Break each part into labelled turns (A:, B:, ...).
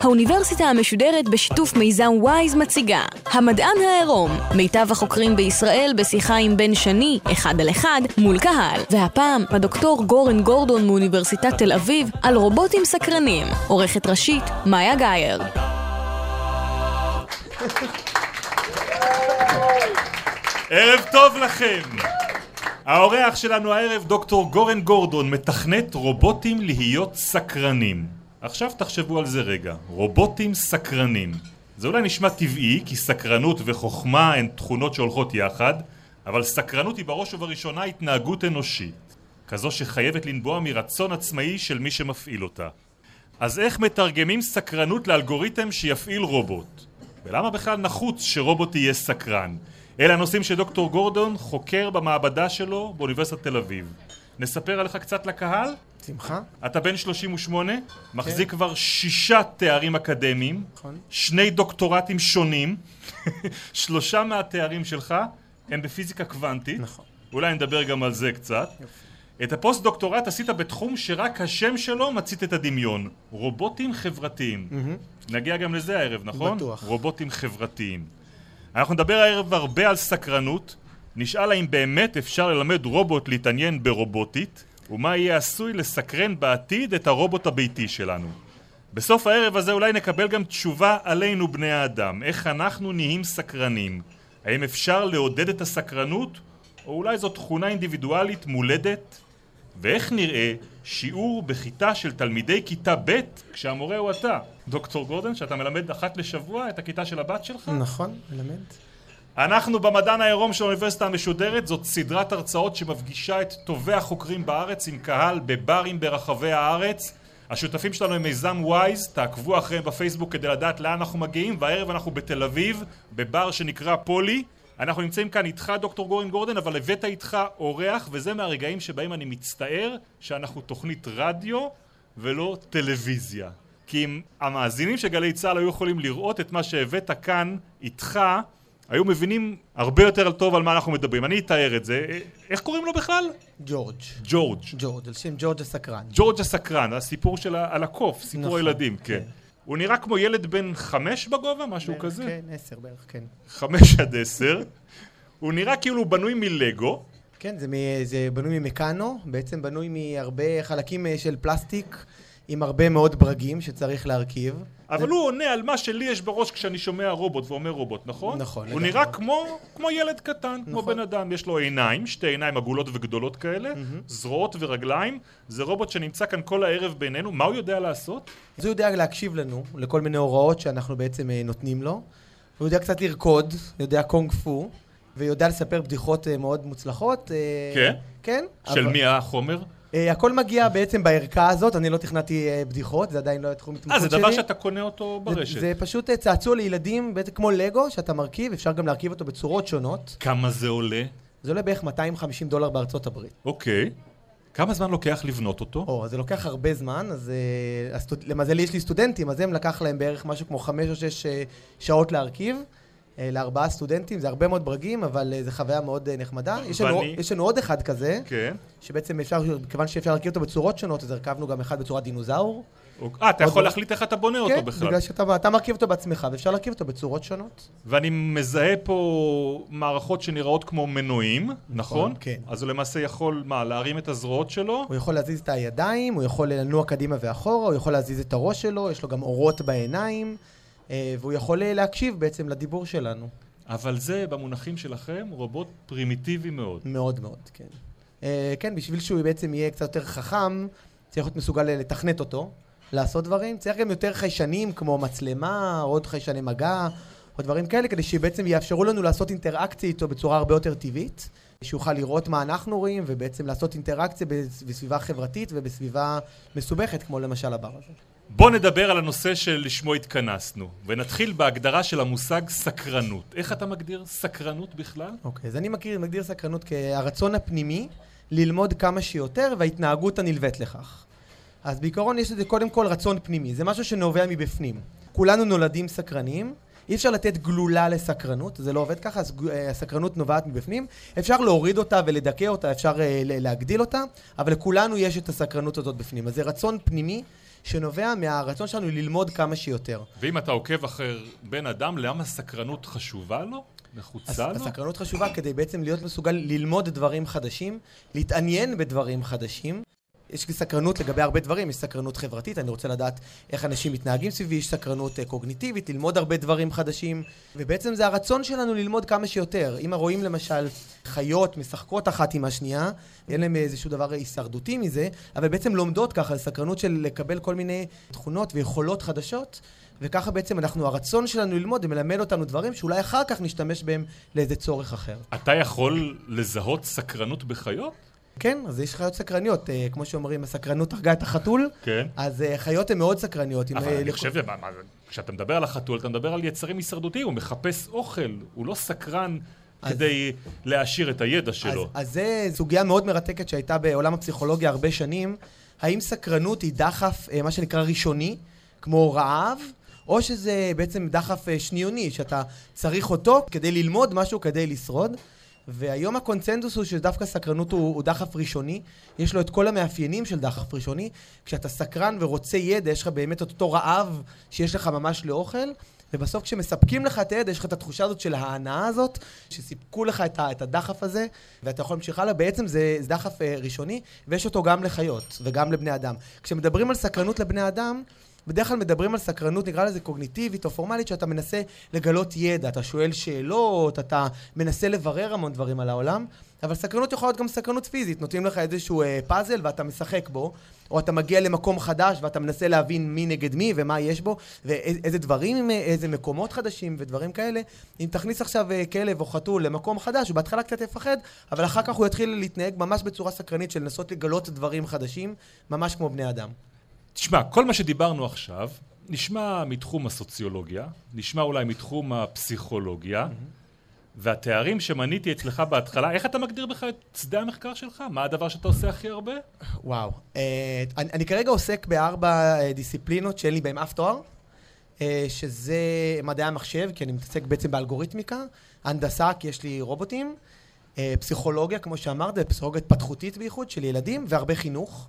A: האוניברסיטה המשודרת בשיתוף מיזם וויז מציגה. המדען העירום מיטב החוקרים בישראל בשיחה עם בן שני, אחד על אחד, מול קהל. והפעם הדוקטור גורן גורדון מאוניברסיטת תל אביב על רובוטים סקרנים. עורכת ראשית, מאיה גאייר.
B: ערב טוב לכם! האורח שלנו הערב דוקטור גורן גורדון מתכנת רובוטים להיות סקרנים עכשיו תחשבו על זה רגע, רובוטים סקרנים. זה אולי נשמע טבעי, כי סקרנות וחוכמה הן תכונות שהולכות יחד, אבל סקרנות היא בראש ובראשונה התנהגות אנושית, כזו שחייבת לנבוע מרצון עצמאי של מי שמפעיל אותה. אז איך מתרגמים סקרנות לאלגוריתם שיפעיל רובוט? ולמה בכלל נחוץ שרובוט יהיה סקרן? אלה הנושאים שדוקטור גורדון חוקר במעבדה שלו באוניברסיטת תל אביב. נספר עליך קצת לקהל?
C: שמחה.
B: אתה בן 38, מחזיק כן. כבר שישה תארים אקדמיים, נכון. שני דוקטורטים שונים, שלושה מהתארים שלך הם בפיזיקה קוונטית, נכון. אולי נדבר גם על זה קצת. יופי. את הפוסט דוקטורט עשית בתחום שרק השם שלו מצית את הדמיון, רובוטים חברתיים. Mm-hmm. נגיע גם לזה הערב, נכון?
C: בטוח.
B: רובוטים חברתיים. אנחנו נדבר הערב הרבה על סקרנות, נשאל האם באמת אפשר ללמד רובוט להתעניין ברובוטית, ומה יהיה עשוי לסקרן בעתיד את הרובוט הביתי שלנו. בסוף הערב הזה אולי נקבל גם תשובה עלינו בני האדם, איך אנחנו נהיים סקרנים. האם אפשר לעודד את הסקרנות, או אולי זו תכונה אינדיבידואלית מולדת? ואיך נראה שיעור בכיתה של תלמידי כיתה ב' כשהמורה הוא אתה? דוקטור גורדן, שאתה מלמד אחת לשבוע את הכיתה של הבת שלך?
C: נכון, מלמד.
B: אנחנו במדען העירום של האוניברסיטה המשודרת זאת סדרת הרצאות שמפגישה את טובי החוקרים בארץ עם קהל בברים ברחבי הארץ. השותפים שלנו הם מיזם וויז, תעקבו אחריהם בפייסבוק כדי לדעת לאן אנחנו מגיעים והערב אנחנו בתל אביב בבר שנקרא פולי. אנחנו נמצאים כאן איתך דוקטור גורן גורדן אבל הבאת איתך אורח וזה מהרגעים שבהם אני מצטער שאנחנו תוכנית רדיו ולא טלוויזיה. כי אם המאזינים של גלי צה"ל היו יכולים לראות את מה שהבאת כאן איתך היו מבינים הרבה יותר טוב על מה אנחנו מדברים. אני אתאר את זה. איך קוראים לו בכלל?
C: ג'ורג'.
B: ג'ורג'.
C: ג'ורג', על שם ג'ורג' הסקרן.
B: ג'ורג' הסקרן, הסיפור של על הקוף, סיפור נכון, הילדים, כן. כן. הוא נראה כמו ילד בן חמש בגובה, משהו
C: בערך,
B: כזה?
C: כן, עשר בערך, כן.
B: חמש עד עשר. הוא נראה כאילו הוא בנוי מלגו.
C: כן, זה, מ, זה בנוי ממקאנו, בעצם בנוי מהרבה חלקים אה, של פלסטיק. עם הרבה מאוד ברגים שצריך להרכיב.
B: אבל הוא עונה על מה שלי יש בראש כשאני שומע רובוט ואומר רובוט, נכון?
C: נכון.
B: הוא נראה כמו, כמו ילד קטן, כמו נכון. בן אדם. יש לו עיניים, שתי עיניים עגולות וגדולות כאלה, זרועות ורגליים. זה רובוט שנמצא כאן כל הערב בינינו. מה הוא יודע לעשות?
C: אז הוא יודע להקשיב לנו, לכל מיני הוראות שאנחנו בעצם אה, נותנים לו. הוא יודע קצת לרקוד, יודע קונג פו, ויודע לספר בדיחות אה, מאוד מוצלחות.
B: אה, כן?
C: כן.
B: של מי החומר?
C: Uh, הכל מגיע בעצם בערכה הזאת, אני לא תכנתי uh, בדיחות, זה עדיין לא תחום התמחות
B: שלי. אה, זה דבר שאתה קונה אותו ברשת.
C: זה, זה פשוט uh, צעצוע לילדים, בעצם כמו לגו, שאתה מרכיב, אפשר גם להרכיב אותו בצורות שונות.
B: כמה זה עולה?
C: זה עולה בערך 250 דולר בארצות הברית.
B: אוקיי. כמה זמן לוקח לבנות אותו?
C: או, זה לוקח הרבה זמן, אז uh, הסטוד... למזלי יש לי סטודנטים, אז הם לקח להם בערך משהו כמו 5 או 6 uh, שעות להרכיב. אה, לארבעה סטודנטים, זה הרבה מאוד ברגים, אבל אה, זו חוויה מאוד אה, נחמדה. יש לנו, יש לנו עוד אחד כזה,
B: כן.
C: שבעצם אפשר, כיוון שאפשר להרכיב אותו בצורות שונות, אז הרכבנו גם אחד בצורת דינוזאור.
B: אה, אתה יכול להחליט איך אתה בונה
C: כן,
B: אותו בכלל.
C: כן, בגלל שאתה מרכיב אותו בעצמך, ואפשר להרכיב אותו בצורות שונות.
B: ואני מזהה פה מערכות שנראות כמו מנועים, נכון? נכון?
C: כן.
B: אז הוא למעשה יכול, מה, להרים את הזרועות שלו?
C: הוא יכול להזיז את הידיים, הוא יכול לנוע קדימה ואחורה, הוא יכול להזיז את הראש שלו, יש לו גם אורות בעיניים, והוא יכול להקשיב בעצם לדיבור שלנו.
B: אבל זה, במונחים שלכם, רובוט פרימיטיבי מאוד.
C: מאוד מאוד, כן. Uh, כן, בשביל שהוא בעצם יהיה קצת יותר חכם, צריך להיות מסוגל לתכנת אותו, לעשות דברים. צריך גם יותר חיישנים, כמו מצלמה, עוד חיישני מגע, או דברים כאלה, כדי שבעצם יאפשרו לנו לעשות אינטראקציה איתו בצורה הרבה יותר טבעית. שיוכל לראות מה אנחנו רואים, ובעצם לעשות אינטראקציה בסביבה חברתית ובסביבה מסובכת, כמו למשל הבר הזה.
B: בוא נדבר על הנושא שלשמו התכנסנו, ונתחיל בהגדרה של המושג סקרנות. איך אתה מגדיר סקרנות בכלל?
C: אוקיי, okay, אז אני מכיר, מגדיר סקרנות כהרצון הפנימי ללמוד כמה שיותר וההתנהגות הנלווית לכך. אז בעיקרון יש לזה קודם כל רצון פנימי, זה משהו שנובע מבפנים. כולנו נולדים סקרנים, אי אפשר לתת גלולה לסקרנות, זה לא עובד ככה, אה, הסקרנות נובעת מבפנים. אפשר להוריד אותה ולדכא אותה, אפשר uh, להגדיל אותה, אבל לכולנו יש את הסקרנות הזאת בפנים. אז זה רצון פנימי שנובע מהרצון שלנו ללמוד כמה שיותר.
B: ואם אתה עוקב אחר בן אדם, למה סקרנות חשובה לו? נחוצה לו?
C: הסקרנות חשובה כדי בעצם להיות מסוגל ללמוד דברים חדשים, להתעניין בדברים חדשים. יש לי סקרנות לגבי הרבה דברים, יש סקרנות חברתית, אני רוצה לדעת איך אנשים מתנהגים סביבי, יש סקרנות אה, קוגניטיבית, ללמוד הרבה דברים חדשים, ובעצם זה הרצון שלנו ללמוד כמה שיותר. אם רואים למשל חיות משחקות אחת עם השנייה, אין להם איזשהו דבר הישרדותי מזה, אבל בעצם לומדות ככה, סקרנות של לקבל כל מיני תכונות ויכולות חדשות, וככה בעצם אנחנו, הרצון שלנו ללמוד ומלמד אותנו דברים שאולי אחר כך נשתמש בהם לאיזה צורך אחר.
B: אתה יכול לזהות סקרנות בחיות?
C: כן, אז יש חיות סקרניות, אה, כמו שאומרים, הסקרנות הרגה את החתול,
B: כן.
C: אז אה, חיות הן מאוד סקרניות.
B: אבל אני חושב, כשאתה מדבר על החתול, אתה מדבר על יצרים הישרדותיים, הוא מחפש אוכל, הוא לא סקרן כדי להעשיר את הידע שלו.
C: אז, אז זה סוגיה מאוד מרתקת שהייתה בעולם הפסיכולוגיה הרבה שנים. האם סקרנות היא דחף, אה, מה שנקרא ראשוני, כמו רעב, או שזה בעצם דחף שניוני, שאתה צריך אותו כדי ללמוד משהו, כדי לשרוד. והיום הקונצנזוס הוא שדווקא סקרנות הוא, הוא דחף ראשוני, יש לו את כל המאפיינים של דחף ראשוני. כשאתה סקרן ורוצה ידע, יש לך באמת את אותו רעב שיש לך ממש לאוכל, ובסוף כשמספקים לך את הידע, יש לך את התחושה הזאת של ההנאה הזאת, שסיפקו לך את, ה, את הדחף הזה, ואתה יכול להמשיך הלאה. בעצם זה, זה דחף אה, ראשוני, ויש אותו גם לחיות וגם לבני אדם. כשמדברים על סקרנות לבני אדם, בדרך כלל מדברים על סקרנות, נקרא לזה קוגניטיבית או פורמלית, שאתה מנסה לגלות ידע, אתה שואל שאלות, אתה מנסה לברר המון דברים על העולם, אבל סקרנות יכולה להיות גם סקרנות פיזית, נותנים לך איזשהו אה, פאזל ואתה משחק בו, או אתה מגיע למקום חדש ואתה מנסה להבין מי נגד מי ומה יש בו, ואיזה דברים, איזה מקומות חדשים ודברים כאלה. אם תכניס עכשיו אה, כלב או חתול למקום חדש, הוא בהתחלה קצת יפחד, אבל אחר כך הוא יתחיל להתנהג ממש בצורה סקרנית של לנסות לגלות דברים חדשים, ממש כמו בני אדם.
B: תשמע, כל מה שדיברנו עכשיו נשמע מתחום הסוציולוגיה, נשמע אולי מתחום הפסיכולוגיה, והתארים שמניתי אצלך בהתחלה, איך אתה מגדיר בכלל את שדה המחקר שלך? מה הדבר שאתה עושה הכי הרבה?
C: וואו. אה, אני, אני כרגע עוסק בארבע אה, דיסציפלינות שאין לי בהן אף תואר, אה, שזה מדעי המחשב, כי אני מתעסק בעצם באלגוריתמיקה, הנדסה, כי יש לי רובוטים, פסיכולוגיה, כמו שאמרת, פסיכולוגיה התפתחותית בייחוד של ילדים, והרבה חינוך.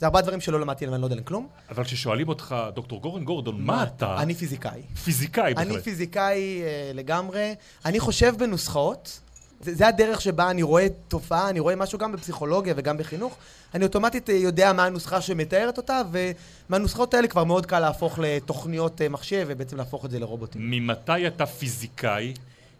C: זה ארבעה דברים שלא למדתי עליהם, אני לא יודע עליהם כלום.
B: אבל כששואלים אותך, דוקטור גורן גורדון, מה אתה?
C: אני פיזיקאי.
B: פיזיקאי בהחלט.
C: אני פיזיקאי אה, לגמרי. אני חושב בנוסחאות. זה, זה הדרך שבה אני רואה תופעה, אני רואה משהו גם בפסיכולוגיה וגם בחינוך. אני אוטומטית אה, יודע מה הנוסחה שמתארת אותה, ומהנוסחאות האלה כבר מאוד קל להפוך לתוכניות אה, מחשב ובעצם להפוך את זה לרובוטים.
B: ממתי אתה פיזיקאי?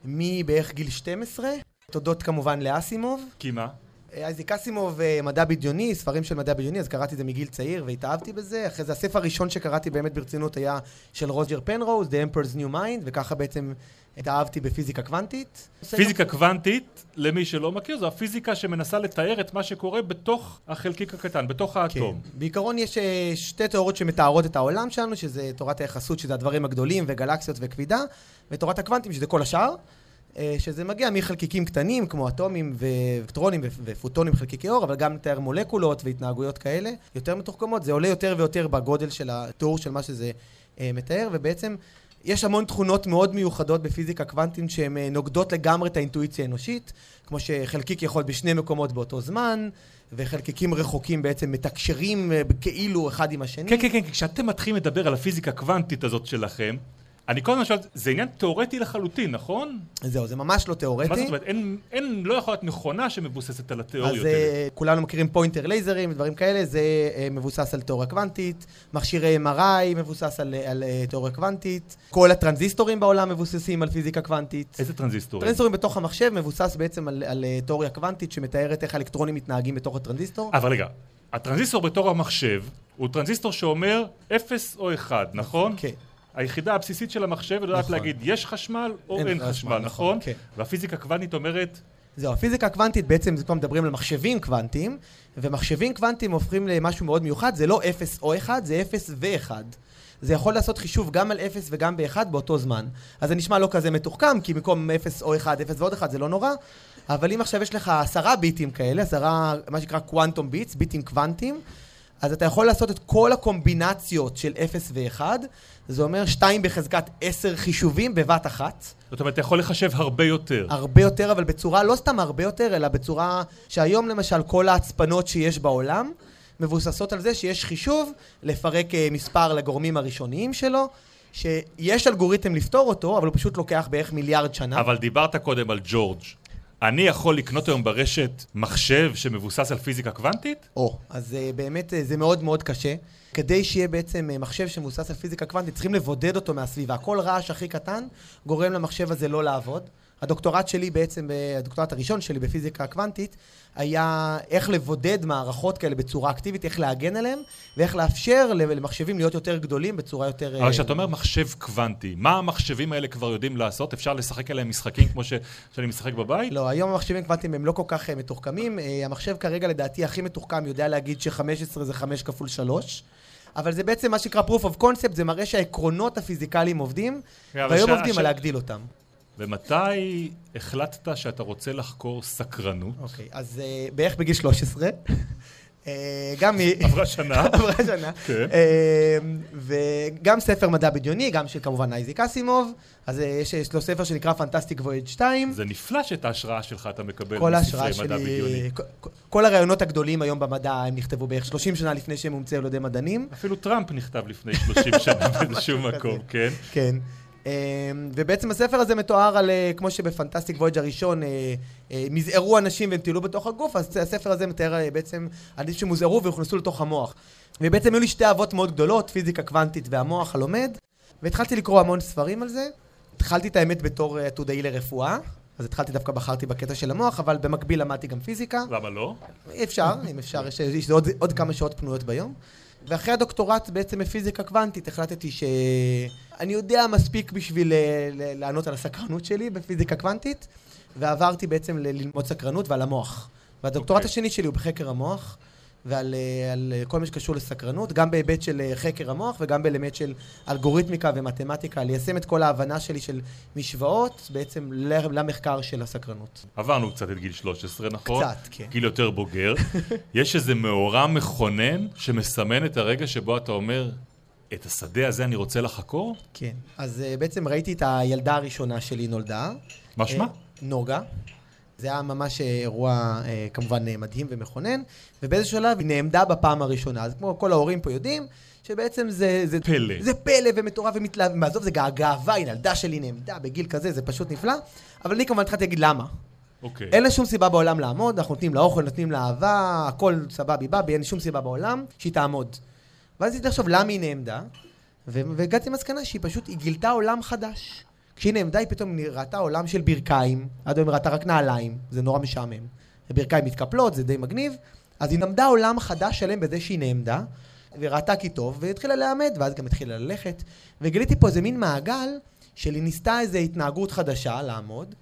C: מבערך גיל 12, תודות כמובן לאסימוב.
B: כי מה?
C: אייזיק אסימוב, אה, מדע בדיוני, ספרים של מדע בדיוני, אז קראתי את זה מגיל צעיר והתאהבתי בזה. אחרי זה הספר הראשון שקראתי באמת ברצינות היה של רוג'ר פנרוז, The Emperor's New Mind, וככה בעצם התאהבתי בפיזיקה קוונטית.
B: פיזיקה קוונטית, למי שלא מכיר, זו הפיזיקה שמנסה לתאר את מה שקורה בתוך החלקיק הקטן, בתוך האטום.
C: כן. בעיקרון יש אה, שתי תיאוריות שמתארות את העולם שלנו, שזה תורת היחסות, שזה הדברים הגדולים, וגלקסיות וכבידה, ותורת הקוונטים, שזה כל השאר. אה, שזה מגיע מחלקיקים קטנים כמו אטומים ואלקטרונים ופוטונים חלקיקי אור, אבל גם לתאר מולקולות והתנהגויות כאלה יותר מתוחכמות, זה עולה יותר ויותר בגודל של התיאור של מה שזה אה, מתאר, ובעצם יש המון תכונות מאוד מיוחדות בפיזיקה קוונטית שהן אה, נוגדות לגמרי את האינטואיציה האנושית, כמו שחלקיק יכול בשני מקומות באותו זמן, וחלקיקים רחוקים בעצם מתקשרים כאילו אחד עם השני.
B: כן, כן, כן, כשאתם מתחילים לדבר על הפיזיקה הקוונטית הזאת שלכם, אני כל הזמן שואל, זה עניין תיאורטי לחלוטין, נכון?
C: זהו, זה ממש לא תיאורטי.
B: מה זאת אומרת? אין, אין, לא יכול להיות מכונה שמבוססת על התיאוריות
C: האלה. אז כולנו מכירים פוינטר לייזרים ודברים כאלה, זה uh, מבוסס על תיאוריה קוונטית, מכשירי MRI מבוסס על, על uh, תיאוריה קוונטית, כל הטרנזיסטורים בעולם מבוססים על פיזיקה קוונטית.
B: איזה טרנזיסטורים?
C: טרנזיסטורים בתוך המחשב מבוסס בעצם על, על תיאוריה קוונטית שמתארת איך האלקטרונים מתנהגים בתוך הטרנזיסטור.
B: אבל רגע, הטרנזיסטור בתור המחשב הוא טרנזיסטור שאומר 0 או 1, נכון?
C: כן.
B: היחידה הבסיסית של המחשב יודעת נכון. להגיד יש חשמל או אין, אין חשמל, חשמל, נכון? נכון? כן. והפיזיקה קוונטית אומרת...
C: זהו, הפיזיקה הקוונטית בעצם, זה כבר מדברים על מחשבים קוונטיים, ומחשבים קוונטיים הופכים למשהו מאוד מיוחד, זה לא 0 או 1, זה 0 ו-1. זה יכול לעשות חישוב גם על 0 וגם ב-1 באותו זמן. אז זה נשמע לא כזה מתוחכם, כי במקום 0 או 1, 0 ועוד 1 זה לא נורא, אבל אם עכשיו יש לך עשרה ביטים כאלה, עשרה, מה שנקרא קוואנטום ביטס, ביטים קוונטיים, אז אתה יכול לעשות את כל הקומבינציות של 0 ו-1, זה אומר 2 בחזקת 10 חישובים בבת אחת.
B: זאת אומרת, אתה יכול לחשב הרבה יותר.
C: הרבה יותר, אבל בצורה, לא סתם הרבה יותר, אלא בצורה שהיום למשל כל ההצפנות שיש בעולם מבוססות על זה שיש חישוב לפרק אה, מספר לגורמים הראשוניים שלו, שיש אלגוריתם לפתור אותו, אבל הוא פשוט לוקח בערך מיליארד שנה.
B: אבל דיברת קודם על ג'ורג'. אני יכול לקנות היום ברשת מחשב שמבוסס על פיזיקה קוונטית?
C: או, אז uh, באמת uh, זה מאוד מאוד קשה. כדי שיהיה בעצם uh, מחשב שמבוסס על פיזיקה קוונטית, צריכים לבודד אותו מהסביבה. כל רעש הכי קטן גורם למחשב הזה לא לעבוד. הדוקטורט שלי בעצם, הדוקטורט הראשון שלי בפיזיקה קוונטית, היה איך לבודד מערכות כאלה בצורה אקטיבית, איך להגן עליהן, ואיך לאפשר למחשבים להיות יותר גדולים בצורה יותר...
B: אבל כשאתה אומר מחשב קוונטי, מה המחשבים האלה כבר יודעים לעשות? אפשר לשחק עליהם משחקים כמו ש... שאני משחק בבית?
C: לא, היום המחשבים קוונטיים הם לא כל כך מתוחכמים. המחשב כרגע לדעתי הכי מתוחכם יודע להגיד ש-15 זה 5 כפול 3. אבל זה בעצם מה שנקרא proof of concept, זה מראה שהעקרונות הפיזיקליים עובדים, והיום ש... עובדים ש... על להגדיל אותם.
B: ומתי החלטת שאתה רוצה לחקור סקרנות?
C: אוקיי, okay, אז uh, בערך בגיל 13.
B: אה, גם מ... עברה שנה.
C: עברה שנה. כן. אה, וגם ספר מדע בדיוני, גם של כמובן אייזיק אסימוב. אז יש לו ספר שנקרא Fantastic Voyage 2.
B: זה נפלא שאת ההשראה שלך אתה מקבל מספרי מדע בדיוני.
C: כל הרעיונות הגדולים היום במדע הם נכתבו בערך 30 שנה לפני שהם הומצאו על ידי מדענים.
B: אפילו טראמפ נכתב לפני 30 שנה באיזשהו מקום, כן?
C: כן. אמ, ובעצם הספר הזה מתואר על, אה, כמו שבפנטסטיק וויג' הראשון אה, אה, מזערו אנשים והם טיילו בתוך הגוף, אז הספר הזה מתאר בעצם אנשים שמוזערו והוכנסו לתוך המוח. ובעצם היו לי שתי אהבות מאוד גדולות, פיזיקה קוונטית והמוח הלומד, והתחלתי לקרוא המון ספרים על זה. התחלתי את האמת בתור עתודאי לרפואה, אז התחלתי דווקא, בחרתי בקטע של המוח, אבל במקביל למדתי גם פיזיקה.
B: למה לא?
C: אפשר, אם אפשר, יש, יש עוד, עוד כמה שעות פנויות ביום. ואחרי הדוקטורט בעצם בפיזיקה קוונטית החלטתי שאני יודע מספיק בשביל אה, לענות על הסקרנות שלי בפיזיקה קוונטית, ועברתי בעצם ללמוד סקרנות ועל המוח. והדוקטורט okay. אוקיי. השני שלי הוא בחקר המוח. ועל אה, על אה, כל מה שקשור לסקרנות, גם בהיבט של אה, חקר המוח וגם בהיבט של אלגוריתמיקה ומתמטיקה, ליישם את כל ההבנה שלי של משוואות בעצם למחקר של הסקרנות.
B: עברנו קצת את גיל 13, נכון?
C: קצת, כן.
B: גיל יותר בוגר. יש איזה מאורע מכונן שמסמן את הרגע שבו אתה אומר, את השדה הזה אני רוצה לחקור?
C: כן. אז בעצם ראיתי את הילדה הראשונה שלי נולדה.
B: מה שמה?
C: נוגה. זה היה ממש אירוע אה, כמובן אה, מדהים ומכונן, ובאיזה שלב היא נעמדה בפעם הראשונה. אז כמו כל ההורים פה יודעים, שבעצם זה... זה
B: פלא.
C: זה פלא ומטורף ומתלהב, מעזוב, זה גאווה, הנה, ילדה שלי נעמדה בגיל כזה, זה פשוט נפלא. אבל אני כמובן התחלתי להגיד למה.
B: אוקיי.
C: אין לה שום סיבה בעולם לעמוד, אנחנו נותנים לה אוכל, נותנים לה אהבה, הכל סבבי בבי, אין שום סיבה בעולם שהיא תעמוד. ואז הייתי לחשוב למה היא נעמדה, והגעתי למסקנה שהיא פשוט, היא גילתה עולם חדש. כשהיא נעמדה היא פתאום ראתה עולם של ברכיים, עד היום ראתה רק נעליים, זה נורא משעמם. ברכיים מתקפלות, זה די מגניב. אז היא למדה עולם חדש שלם בזה שהיא נעמדה, וראתה כי טוב, והתחילה לעמד, ואז גם התחילה ללכת. וגיליתי פה איזה מין מעגל, של היא ניסתה איזו התנהגות חדשה, לעמוד,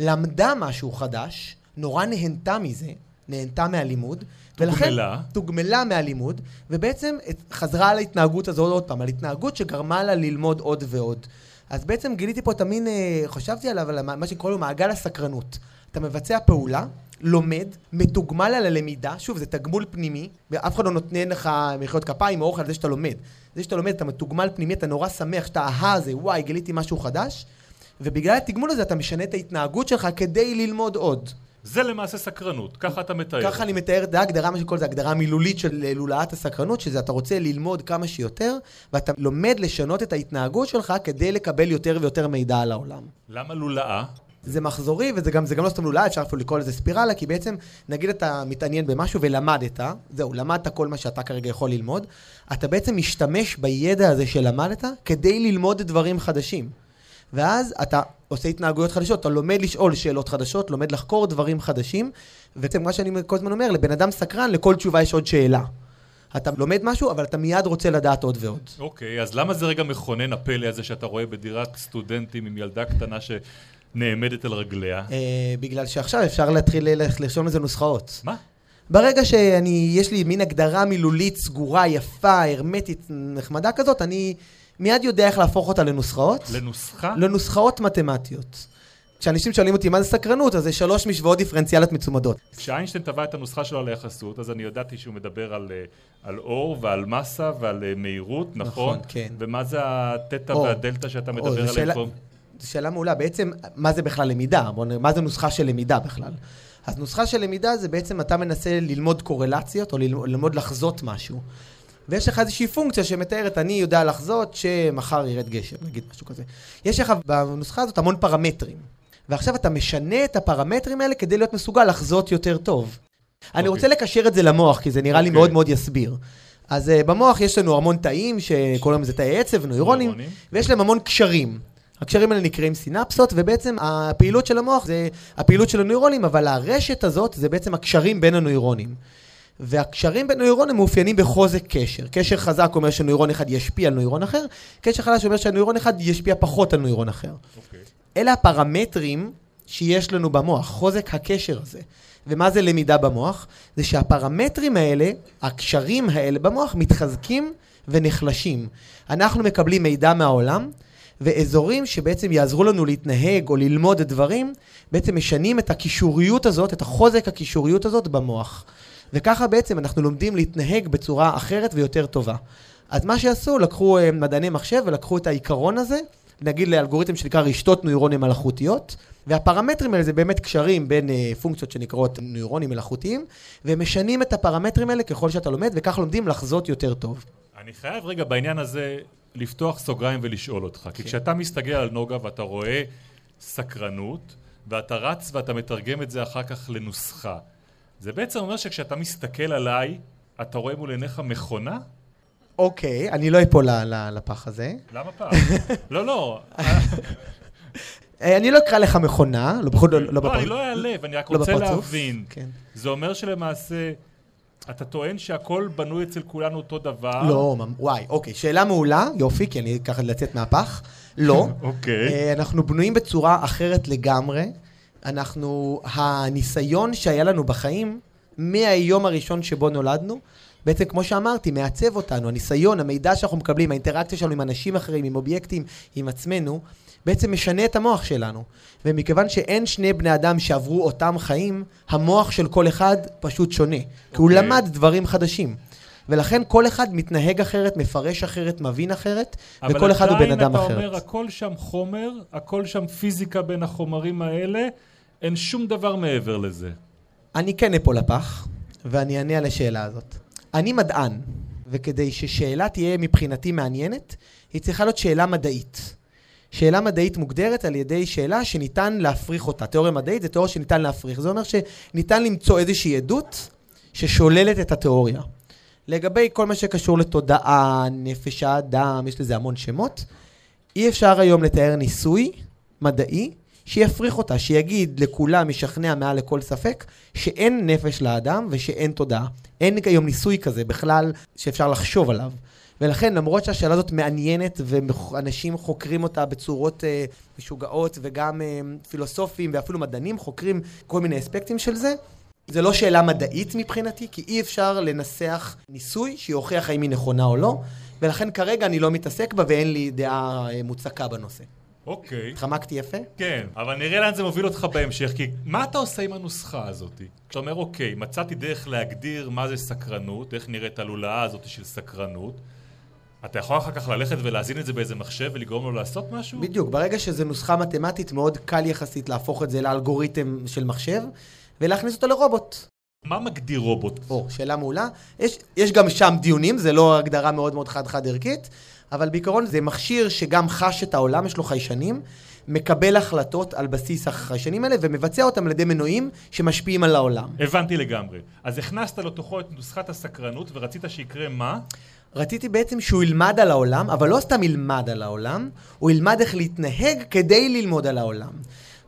C: למדה משהו חדש, נורא נהנתה מזה, נהנתה מהלימוד.
B: תוגמלה. ולכן,
C: תוגמלה מהלימוד, ובעצם חזרה על ההתנהגות הזאת עוד פעם, על התנהגות שגרמה לה ללמוד עוד ועוד. אז בעצם גיליתי פה את המין, אה, חשבתי עליו, על מה שקוראים לו מעגל הסקרנות. אתה מבצע פעולה, לומד, מתוגמל על הלמידה, שוב, זה תגמול פנימי, ואף אחד לא נותן לך מחיאות כפיים או אוכל על זה שאתה לומד. זה שאתה לומד, אתה מתוגמל פנימי, אתה נורא שמח שאתה אהה הזה, וואי, גיליתי משהו חדש, ובגלל התגמול הזה אתה משנה את ההתנהגות שלך כדי ללמוד עוד.
B: זה למעשה סקרנות, ככה אתה מתאר.
C: ככה אני מתאר, זה ההגדרה, מה שכל זה הגדרה מילולית של לולאת הסקרנות, שזה אתה רוצה ללמוד כמה שיותר, ואתה לומד לשנות את ההתנהגות שלך כדי לקבל יותר ויותר מידע על העולם.
B: למה לולאה?
C: זה מחזורי, וזה גם, גם לא סתם לולאה, אפשר אפילו לקרוא לזה ספירלה, כי בעצם, נגיד אתה מתעניין במשהו ולמדת, זהו, למדת כל מה שאתה כרגע יכול ללמוד, אתה בעצם משתמש בידע הזה שלמדת כדי ללמוד דברים חדשים. ואז אתה עושה התנהגויות חדשות, אתה לומד לשאול שאלות חדשות, לומד לחקור דברים חדשים, ובעצם מה שאני כל הזמן אומר, לבן אדם סקרן, לכל תשובה יש עוד שאלה. אתה לומד משהו, אבל אתה מיד רוצה לדעת עוד ועוד.
B: אוקיי, okay, אז למה זה רגע מכונן הפלא הזה שאתה רואה בדירת סטודנטים עם ילדה קטנה שנעמדת על רגליה?
C: אה, בגלל שעכשיו אפשר להתחיל לרשום לזה נוסחאות.
B: מה?
C: ברגע שאני, יש לי מין הגדרה מילולית סגורה, יפה, הרמטית, נחמדה כזאת, אני מיד יודע איך להפוך אותה לנוסחאות.
B: לנוסחה?
C: לנוסחאות מתמטיות. כשאנשים שואלים אותי מה זה סקרנות, אז זה שלוש משוואות דיפרנציאליות מצומדות.
B: כשאיינשטיין טבע את הנוסחה שלו על היחסות, אז אני ידעתי שהוא מדבר על, אה, על אור ועל מסה ועל אה, מהירות, נכון?
C: נכון, כן.
B: ומה זה התטא והדלתא שאתה מדבר עליהם
C: שאלה-
B: פה?
C: זו שאלה מעולה. בעצם, מה זה בכלל למידה? מה זה נוסחה של למידה בכלל? אז נוסחה של למידה זה בעצם אתה מנסה ללמוד קורלציות, או ללמוד לחזות משהו. ויש לך איזושהי פונקציה שמתארת, אני יודע לחזות שמחר ירד גשם, נגיד משהו כזה. יש לך בנוסחה הזאת המון פרמטרים. ועכשיו אתה משנה את הפרמטרים האלה כדי להיות מסוגל לחזות יותר טוב. אני
B: אוקיי.
C: רוצה לקשר את זה למוח, כי זה נראה לי
B: אוקיי.
C: מאוד מאוד יסביר. אז uh, במוח יש לנו המון תאים, שקוראים לזה תאי עצב, נוירונים,
B: נוירונים.
C: ויש להם המון קשרים. הקשרים האלה נקראים סינפסות, ובעצם הפעילות של המוח זה הפעילות של הנוירונים, אבל הרשת הזאת זה בעצם הקשרים בין הנוירונים. והקשרים בין נוירונים מאופיינים בחוזק קשר. קשר חזק אומר שנוירון אחד ישפיע על נוירון אחר, קשר חלש אומר שהנוירון אחד ישפיע פחות על נוירון אחר.
B: אוקיי.
C: אלה הפרמטרים שיש לנו במוח, חוזק הקשר הזה. ומה זה למידה במוח? זה שהפרמטרים האלה, הקשרים האלה במוח, מתחזקים ונחלשים. אנחנו מקבלים מידע מהעולם, ואזורים שבעצם יעזרו לנו להתנהג או ללמוד דברים, בעצם משנים את הקישוריות הזאת, את החוזק הקישוריות הזאת במוח. וככה בעצם אנחנו לומדים להתנהג בצורה אחרת ויותר טובה. אז מה שעשו, לקחו אה, מדעני מחשב ולקחו את העיקרון הזה, נגיד לאלגוריתם שנקרא רשתות נוירונים מלאכותיות, והפרמטרים האלה זה באמת קשרים בין אה, פונקציות שנקראות נוירונים מלאכותיים, ומשנים את הפרמטרים האלה ככל שאתה לומד, וכך לומדים לחזות יותר טוב.
B: אני חייב רגע בעניין הזה לפתוח סוגריים ולשאול אותך, כי כשאתה מסתכל על נוגה ואתה רואה סקרנות, ואתה רץ ואתה מתרגם את זה אחר כך לנוסחה, זה בעצם אומר שכשאתה מסתכל עליי, אתה רואה מול עיניך מכונה?
C: אוקיי, אני לא אפול לפח הזה.
B: למה פעם? לא, לא,
C: אה, אני לא אקרא לך מכונה, לא בכל... לא, לא
B: לא,
C: בפרצוף.
B: אני לא אעלב, אני רק
C: לא
B: רוצה
C: בפרצוף.
B: להבין.
C: כן.
B: זה אומר שלמעשה, אתה טוען שהכל בנוי אצל כולנו אותו דבר?
C: לא, וואי, אוקיי, שאלה מעולה, יופי, כי אני ככה לצאת מהפח. לא.
B: אוקיי.
C: אה, אנחנו בנויים בצורה אחרת לגמרי. אנחנו, הניסיון שהיה לנו בחיים, מהיום הראשון שבו נולדנו, בעצם, כמו שאמרתי, מעצב אותנו. הניסיון, המידע שאנחנו מקבלים, האינטראקציה שלנו עם אנשים אחרים, עם אובייקטים, עם עצמנו, בעצם משנה את המוח שלנו. ומכיוון שאין שני בני אדם שעברו אותם חיים, המוח של כל אחד פשוט שונה. כי הוא
B: אוקיי.
C: למד דברים חדשים. ולכן כל אחד מתנהג אחרת, מפרש אחרת, מבין אחרת, וכל אחד הוא בן אדם
B: אבל
C: אחר.
B: עדיין אתה אומר, הכל שם חומר, הכל שם פיזיקה בין החומרים האלה, אין שום דבר מעבר לזה.
C: אני כן אפול לפח, ואני אענה על השאלה הזאת. אני מדען, וכדי ששאלה תהיה מבחינתי מעניינת, היא צריכה להיות שאלה מדעית. שאלה מדעית מוגדרת על ידי שאלה שניתן להפריך אותה. תיאוריה מדעית זה תיאוריה שניתן להפריך. זה אומר שניתן למצוא איזושהי עדות ששוללת את התיאוריה. לגבי כל מה שקשור לתודעה, נפש האדם, יש לזה המון שמות, אי אפשר היום לתאר ניסוי מדעי שיפריך אותה, שיגיד לכולם, ישכנע מעל לכל ספק, שאין נפש לאדם ושאין תודעה. אין היום ניסוי כזה בכלל שאפשר לחשוב עליו. ולכן, למרות שהשאלה הזאת מעניינת ואנשים חוקרים אותה בצורות אה, משוגעות וגם אה, פילוסופים ואפילו מדענים חוקרים כל מיני אספקטים של זה, זה לא שאלה מדעית מבחינתי, כי אי אפשר לנסח ניסוי שיוכיח האם היא נכונה או לא, ולכן כרגע אני לא מתעסק בה ואין לי דעה אה, מוצקה בנושא.
B: אוקיי.
C: התחמקתי יפה?
B: כן, אבל נראה לאן זה מוביל אותך בהמשך, כי מה אתה עושה עם הנוסחה הזאת? כשאתה אומר, אוקיי, מצאתי דרך להגדיר מה זה סקרנות, איך נראית הלולאה הזאת של סקרנות, אתה יכול אחר כך ללכת ולהזין את זה באיזה מחשב ולגרום לו לעשות משהו?
C: בדיוק, ברגע שזו נוסחה מתמטית, מאוד קל יחסית להפוך את זה לאלגוריתם של מחשב, ולהכניס אותו לרובוט.
B: מה מגדיר רובוט?
C: או, שאלה מעולה. יש, יש גם שם דיונים, זה לא הגדרה מאוד מאוד חד-חד ערכית, אבל בעיקרון זה מכשיר שגם חש את העולם, יש לו חיישנים, מקבל החלטות על בסיס החיישנים האלה, ומבצע אותם על ידי מנועים שמשפיעים על העולם.
B: הבנתי לגמרי. אז הכנסת לתוכו את נוסחת הסקרנות ורצית שיקרה מה?
C: רציתי בעצם שהוא ילמד על העולם, אבל לא סתם ילמד על העולם, הוא ילמד איך להתנהג כדי ללמוד על העולם.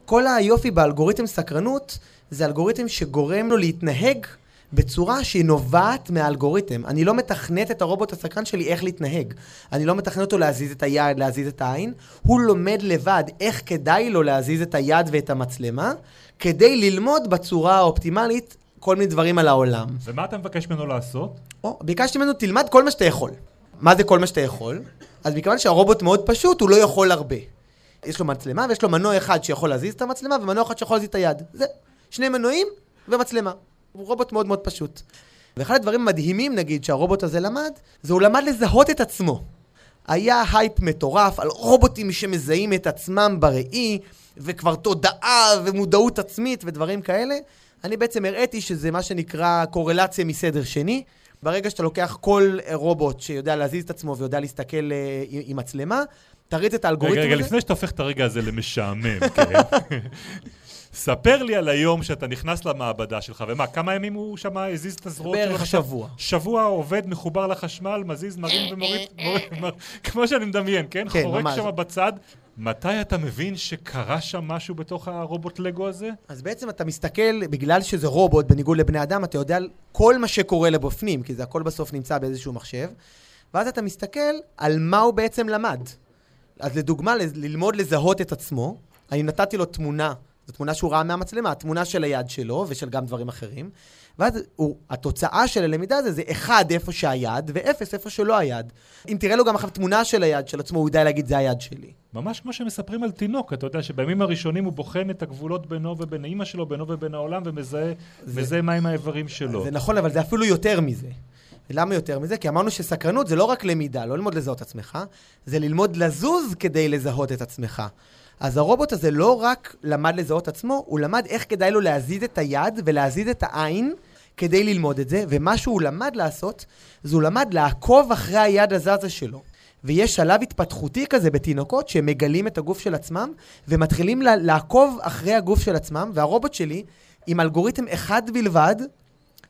C: כל היופי באלגוריתם סקרנות, זה אלגוריתם שגורם לו להתנהג בצורה שהיא נובעת מהאלגוריתם. אני לא מתכנת את הרובוט הסקרן שלי איך להתנהג. אני לא מתכנת אותו להזיז את היד, להזיז את העין. הוא לומד לבד איך כדאי לו להזיז את היד ואת המצלמה, כדי ללמוד בצורה האופטימלית כל מיני דברים על העולם.
B: ומה אתה מבקש ממנו לעשות?
C: או, ביקשתי ממנו, תלמד כל מה שאתה יכול. מה זה כל מה שאתה יכול? אז מכיוון שהרובוט מאוד פשוט, הוא לא יכול הרבה. יש לו מצלמה ויש לו מנוע אחד שיכול להזיז את המצלמה ומנוע אחד שיכול להזיז את היד. זה שני מנועים ומצלמה. הוא רובוט מאוד מאוד פשוט. ואחד הדברים המדהימים, נגיד, שהרובוט הזה למד, זה הוא למד לזהות את עצמו. היה הייפ מטורף על רובוטים שמזהים את עצמם בראי, וכבר תודעה ומודעות עצמית ודברים כאלה. אני בעצם הראיתי שזה מה שנקרא קורלציה מסדר שני. ברגע שאתה לוקח כל רובוט שיודע להזיז את עצמו ויודע להסתכל אה, עם מצלמה, תריץ את האלגוריתם
B: רגע,
C: הזה.
B: רגע, לפני שאתה הופך את הרגע הזה למשעמם, כן. ספר לי על היום שאתה נכנס למעבדה שלך, ומה, כמה ימים הוא שם הזיז את הזרועות שלו?
C: בערך שבוע.
B: שבוע עובד, מחובר לחשמל, מזיז, מרים ומוריד, מוריד, מוריד, כמו שאני מדמיין, כן?
C: כן,
B: חורק
C: ממש.
B: שם בצד. מתי אתה מבין שקרה שם משהו בתוך הרובוט לגו הזה?
C: אז בעצם אתה מסתכל, בגלל שזה רובוט, בניגוד לבני אדם, אתה יודע על כל מה שקורה לו בפנים, כי זה הכל בסוף נמצא באיזשהו מחשב, ואז אתה מסתכל על מה הוא בעצם למד. אז לדוגמה, ל- ללמוד לזהות את עצמו, אני נתתי לו תמונה, זו תמונה שהוא ראה מהמצלמה, התמונה של היד שלו ושל גם דברים אחרים, ואז הוא, התוצאה של הלמידה הזה זה אחד איפה שהיד, ואפס איפה שלא היד. אם תראה לו גם עכשיו תמונה של היד של עצמו, הוא ידע להגיד, זה היד שלי.
B: ממש כמו שמספרים על תינוק, אתה יודע שבימים הראשונים הוא בוחן את הגבולות בינו ובין אימא שלו, בינו ובין העולם, ומזהה
C: זה-
B: מהם האיברים שלו.
C: זה נכון, אבל זה אפילו יותר מזה. למה יותר מזה? כי אמרנו שסקרנות זה לא רק למידה, לא ללמוד לזהות עצמך, זה ללמוד לזוז כדי לזהות את עצמך. אז הרובוט הזה לא רק למד לזהות עצמו, הוא למד איך כדאי לו להזיז את היד ולהזיז את העין כדי ללמוד את זה, ומה שהוא למד לעשות, זה הוא למד לעקוב אחרי היד הזזה שלו. ויש שלב התפתחותי כזה בתינוקות שהם מגלים את הגוף של עצמם ומתחילים לעקוב אחרי הגוף של עצמם, והרובוט שלי, עם אלגוריתם אחד בלבד,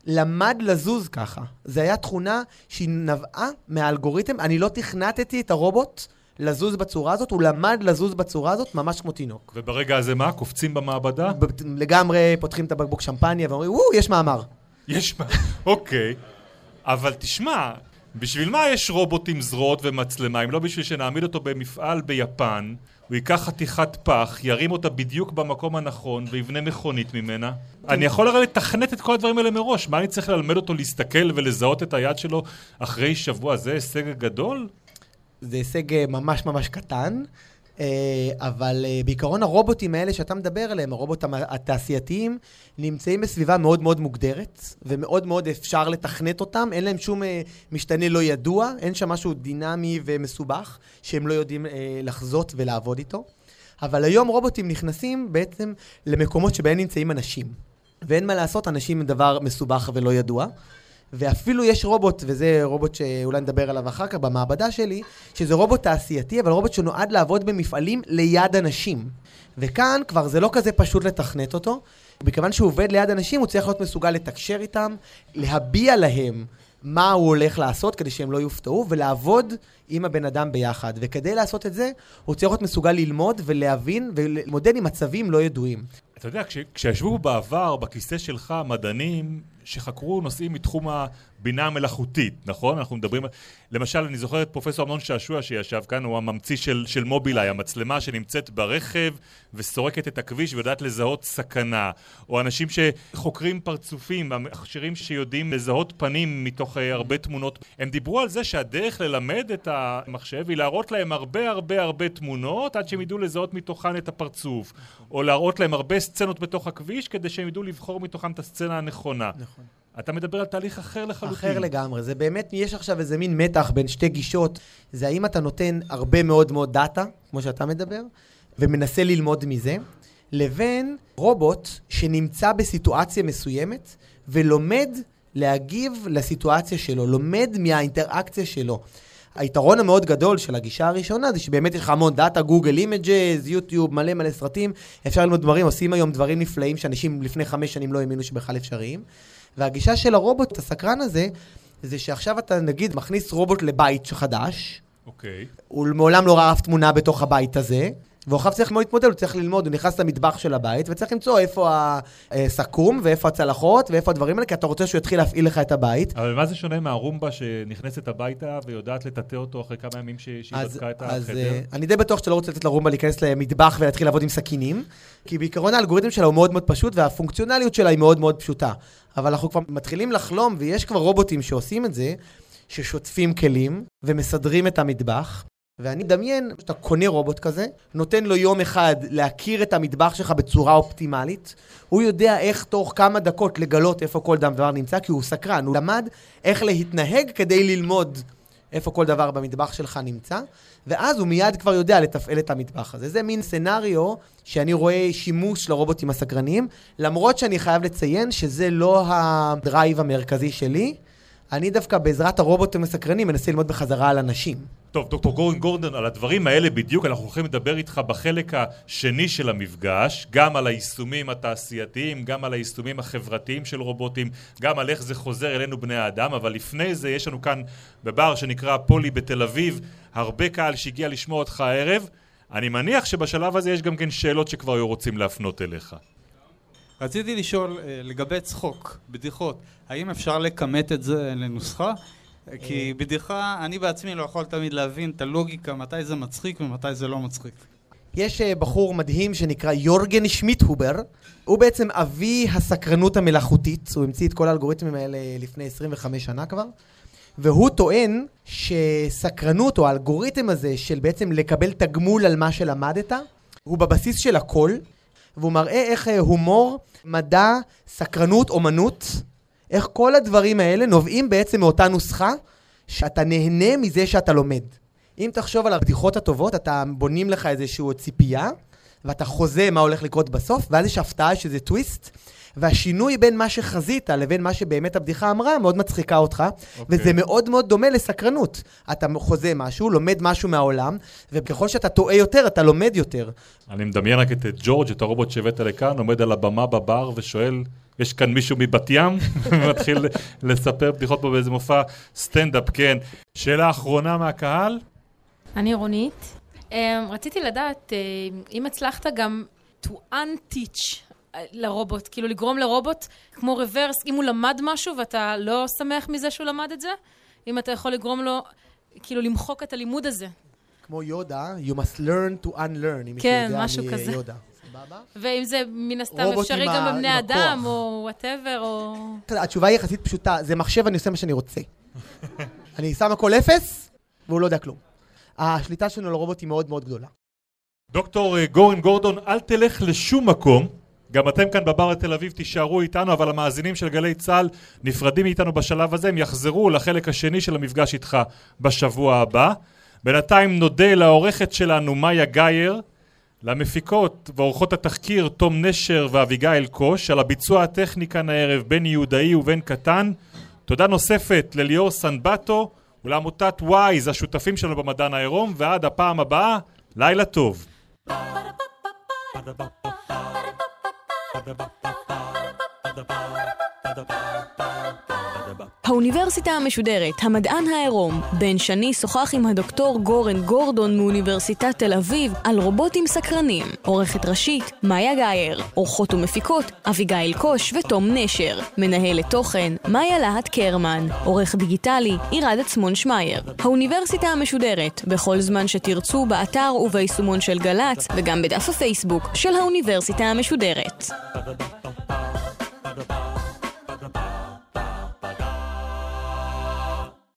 C: למד לזוז ככה. זו הייתה תכונה שהיא נבעה מהאלגוריתם. אני לא תכנתתי את הרובוט לזוז בצורה הזאת, הוא למד לזוז בצורה הזאת ממש כמו תינוק.
B: וברגע הזה מה? קופצים במעבדה?
C: ב- לגמרי פותחים את הבקבוק שמפניה ואומרים, וואו, יש מאמר.
B: יש מה, אוקיי. אבל תשמע, בשביל מה יש רובוט עם זרועות ומצלמה? אם לא בשביל שנעמיד אותו במפעל ביפן, הוא ייקח חתיכת פח, ירים אותה בדיוק במקום הנכון ויבנה מכונית ממנה. אני יכול הרי לתכנת את כל הדברים האלה מראש. מה אני צריך ללמד אותו להסתכל ולזהות את היד שלו אחרי שבוע? זה הישג גדול?
C: זה הישג אה, ממש ממש קטן, אה, אבל אה, בעיקרון הרובוטים האלה שאתה מדבר עליהם, הרובוט המ- התעשייתיים, נמצאים בסביבה מאוד מאוד מוגדרת, ומאוד מאוד אפשר לתכנת אותם, אין להם שום משתנה לא ידוע, אין שם משהו דינמי ומסובך, שהם לא יודעים לחזות ולעבוד איתו. אבל היום רובוטים נכנסים בעצם למקומות שבהם נמצאים אנשים. ואין מה לעשות, אנשים הם דבר מסובך ולא ידוע. ואפילו יש רובוט, וזה רובוט שאולי נדבר עליו אחר כך במעבדה שלי, שזה רובוט תעשייתי, אבל רובוט שנועד לעבוד במפעלים ליד אנשים. וכאן כבר זה לא כזה פשוט לתכנת אותו, מכיוון שהוא עובד ליד אנשים, הוא צריך להיות מסוגל לתקשר איתם, להביע להם מה הוא הולך לעשות כדי שהם לא יופתעו, ולעבוד עם הבן אדם ביחד. וכדי לעשות את זה, הוא צריך להיות מסוגל ללמוד ולהבין ולהתמודד עם מצבים לא ידועים.
B: אתה יודע, כש, כשישבו בעבר בכיסא שלך מדענים שחקרו נושאים מתחום הבינה המלאכותית, נכון? אנחנו מדברים, למשל, אני זוכר את פרופסור אמנון שעשוע שישב כאן, הוא הממציא של, של מובילאיי, המצלמה שנמצאת ברכב וסורקת את הכביש ויודעת לזהות סכנה, או אנשים שחוקרים פרצופים, המכשירים שיודעים לזהות פנים מתוך uh, הרבה תמונות. הם דיברו על זה שהדרך ללמד את המחשב היא להראות להם הרבה הרבה הרבה תמונות עד שהם ידעו לזהות מתוכן את הפרצוף, או להראות להם הרבה סצנות בתוך הכביש כדי שהם ידעו לבחור מתוכן את הסצנה הנכונה.
C: נכון.
B: אתה מדבר על תהליך אחר לחלוטין.
C: אחר לגמרי. זה באמת, יש עכשיו איזה מין מתח בין שתי גישות. זה האם אתה נותן הרבה מאוד מאוד דאטה, כמו שאתה מדבר, ומנסה ללמוד מזה, לבין רובוט שנמצא בסיטואציה מסוימת ולומד להגיב לסיטואציה שלו, לומד מהאינטראקציה שלו. היתרון המאוד גדול של הגישה הראשונה זה שבאמת יש לך המון דאטה, Google Images, יוטיוב, מלא מלא סרטים, אפשר ללמוד דברים, עושים היום דברים נפלאים שאנשים לפני חמש שנים לא האמינו שבכלל אפשריים. והגישה של הרובוט הסקרן הזה, זה שעכשיו אתה נגיד מכניס רובוט לבית חדש,
B: אוקיי.
C: הוא מעולם לא ראה אף תמונה בתוך הבית הזה, עכשיו צריך מאוד להתמודד, הוא צריך ללמוד, הוא נכנס למטבח של הבית, וצריך למצוא איפה הסכו"ם, ואיפה הצלחות, ואיפה הדברים האלה, כי אתה רוצה שהוא יתחיל להפעיל לך את הבית.
B: אבל מה זה שונה מהרומבה שנכנסת הביתה ויודעת לטאטא אותו אחרי כמה ימים ש- שהיא
C: אז,
B: בדקה את
C: אז
B: החדר?
C: אה, אני די בטוח שאתה לא רוצה לתת לרומבה להיכנס למטבח ולהתחיל לעבוד עם סכינים, כי בעיקרון האלגוריתם שלה הוא מאוד מאוד פשוט, והפונקציונליות שלה היא מאוד מאוד פשוטה. אבל אנחנו כבר מתחילים לחלום, ויש כבר רובוטים שעושים את זה, ששוטפים כלים ומסדרים את המטבח, ואני מדמיין שאתה קונה רובוט כזה, נותן לו יום אחד להכיר את המטבח שלך בצורה אופטימלית, הוא יודע איך תוך כמה דקות לגלות איפה כל דבר נמצא, כי הוא סקרן, הוא למד איך להתנהג כדי ללמוד איפה כל דבר במטבח שלך נמצא, ואז הוא מיד כבר יודע לתפעל את המטבח הזה. זה מין סנאריו שאני רואה שימוש לרובוטים הסקרניים, למרות שאני חייב לציין שזה לא הדרייב המרכזי שלי. אני דווקא בעזרת הרובוטים הסקרנים מנסה ללמוד בחזרה על אנשים.
B: טוב, דוקטור גורן גורדון, על הדברים האלה בדיוק אנחנו הולכים לדבר איתך בחלק השני של המפגש, גם על היישומים התעשייתיים, גם על היישומים החברתיים של רובוטים, גם על איך זה חוזר אלינו בני האדם, אבל לפני זה יש לנו כאן בבר שנקרא פולי בתל אביב, הרבה קהל שהגיע לשמוע אותך הערב. אני מניח שבשלב הזה יש גם כן שאלות שכבר היו רוצים להפנות אליך.
D: רציתי לשאול אה, לגבי צחוק, בדיחות, האם אפשר לכמת את זה לנוסחה? כי בדיחה, אני בעצמי לא יכול תמיד להבין את הלוגיקה, מתי זה מצחיק ומתי זה לא מצחיק.
C: יש אה, בחור מדהים שנקרא יורגן שמיטהובר, הוא בעצם אבי הסקרנות המלאכותית, הוא המציא את כל האלגוריתמים האלה לפני 25 שנה כבר, והוא טוען שסקרנות או האלגוריתם הזה של בעצם לקבל תגמול על מה שלמדת, הוא בבסיס של הכל, והוא מראה איך אה, הומור, מדע, סקרנות, אומנות, איך כל הדברים האלה נובעים בעצם מאותה נוסחה, שאתה נהנה מזה שאתה לומד. אם תחשוב על הבדיחות הטובות, אתה בונים לך איזושהי ציפייה, ואתה חוזה מה הולך לקרות בסוף, ואז יש הפתעה שזה טוויסט, והשינוי בין מה שחזית לבין מה שבאמת הבדיחה אמרה מאוד מצחיקה אותך, okay. אוקיי. וזה מאוד מאוד דומה לסקרנות. אתה חוזה משהו, לומד משהו מהעולם, וככל שאתה טועה יותר, אתה לומד יותר.
B: אני מדמיין רק את ג'ורג', את הרובוט שהבאת לכאן, עומד על הבמה בבר ושואל, יש כאן מישהו מבת ים, ומתחיל לספר בדיחות פה באיזה מופע סטנדאפ, כן. שאלה אחרונה מהקהל?
E: אני רונית. Um, רציתי לדעת uh, אם הצלחת גם to unteach אה, לרובוט, כאילו לגרום לרובוט כמו reverse, אם הוא למד משהו ואתה לא שמח מזה שהוא למד את זה, אם אתה יכול לגרום לו, כאילו למחוק את הלימוד הזה.
C: כמו יודה, you must learn to unlearn, אם
E: כן, משהו כזה. יודה. סבבה? ואם זה מן הסתם אפשרי גם בבני אדם, או whatever, או...
C: התשובה היא יחסית פשוטה, זה מחשב, אני עושה מה שאני רוצה. אני שם הכל אפס, והוא לא יודע כלום. השליטה שלנו לרובוט היא מאוד מאוד גדולה.
B: דוקטור אה, גורן גורדון, אל תלך לשום מקום. גם אתם כאן בבר לתל אביב תישארו איתנו, אבל המאזינים של גלי צה"ל נפרדים מאיתנו בשלב הזה, הם יחזרו לחלק השני של המפגש איתך בשבוע הבא. בינתיים נודה לעורכת שלנו מאיה גייר, למפיקות ועורכות התחקיר תום נשר ואביגיל קוש, על הביצוע הטכני כאן הערב בין יהודאי ובין קטן. תודה נוספת לליאור סנבטו ולעמותת וויז, השותפים שלנו במדען העירום, ועד הפעם הבאה, לילה טוב.
A: האוניברסיטה המשודרת, המדען העירום, בן שני שוחח עם הדוקטור גורן גורדון מאוניברסיטת תל אביב על רובוטים סקרנים. עורכת ראשית, מאיה גאייר. עורכות ומפיקות, אביגיל קוש ותום נשר. מנהלת תוכן, מאיה להט קרמן. עורך דיגיטלי, עירד עצמון שמייר. האוניברסיטה המשודרת, בכל זמן שתרצו, באתר וביישומון של גל"צ, וגם בדף הפייסבוק של האוניברסיטה המשודרת.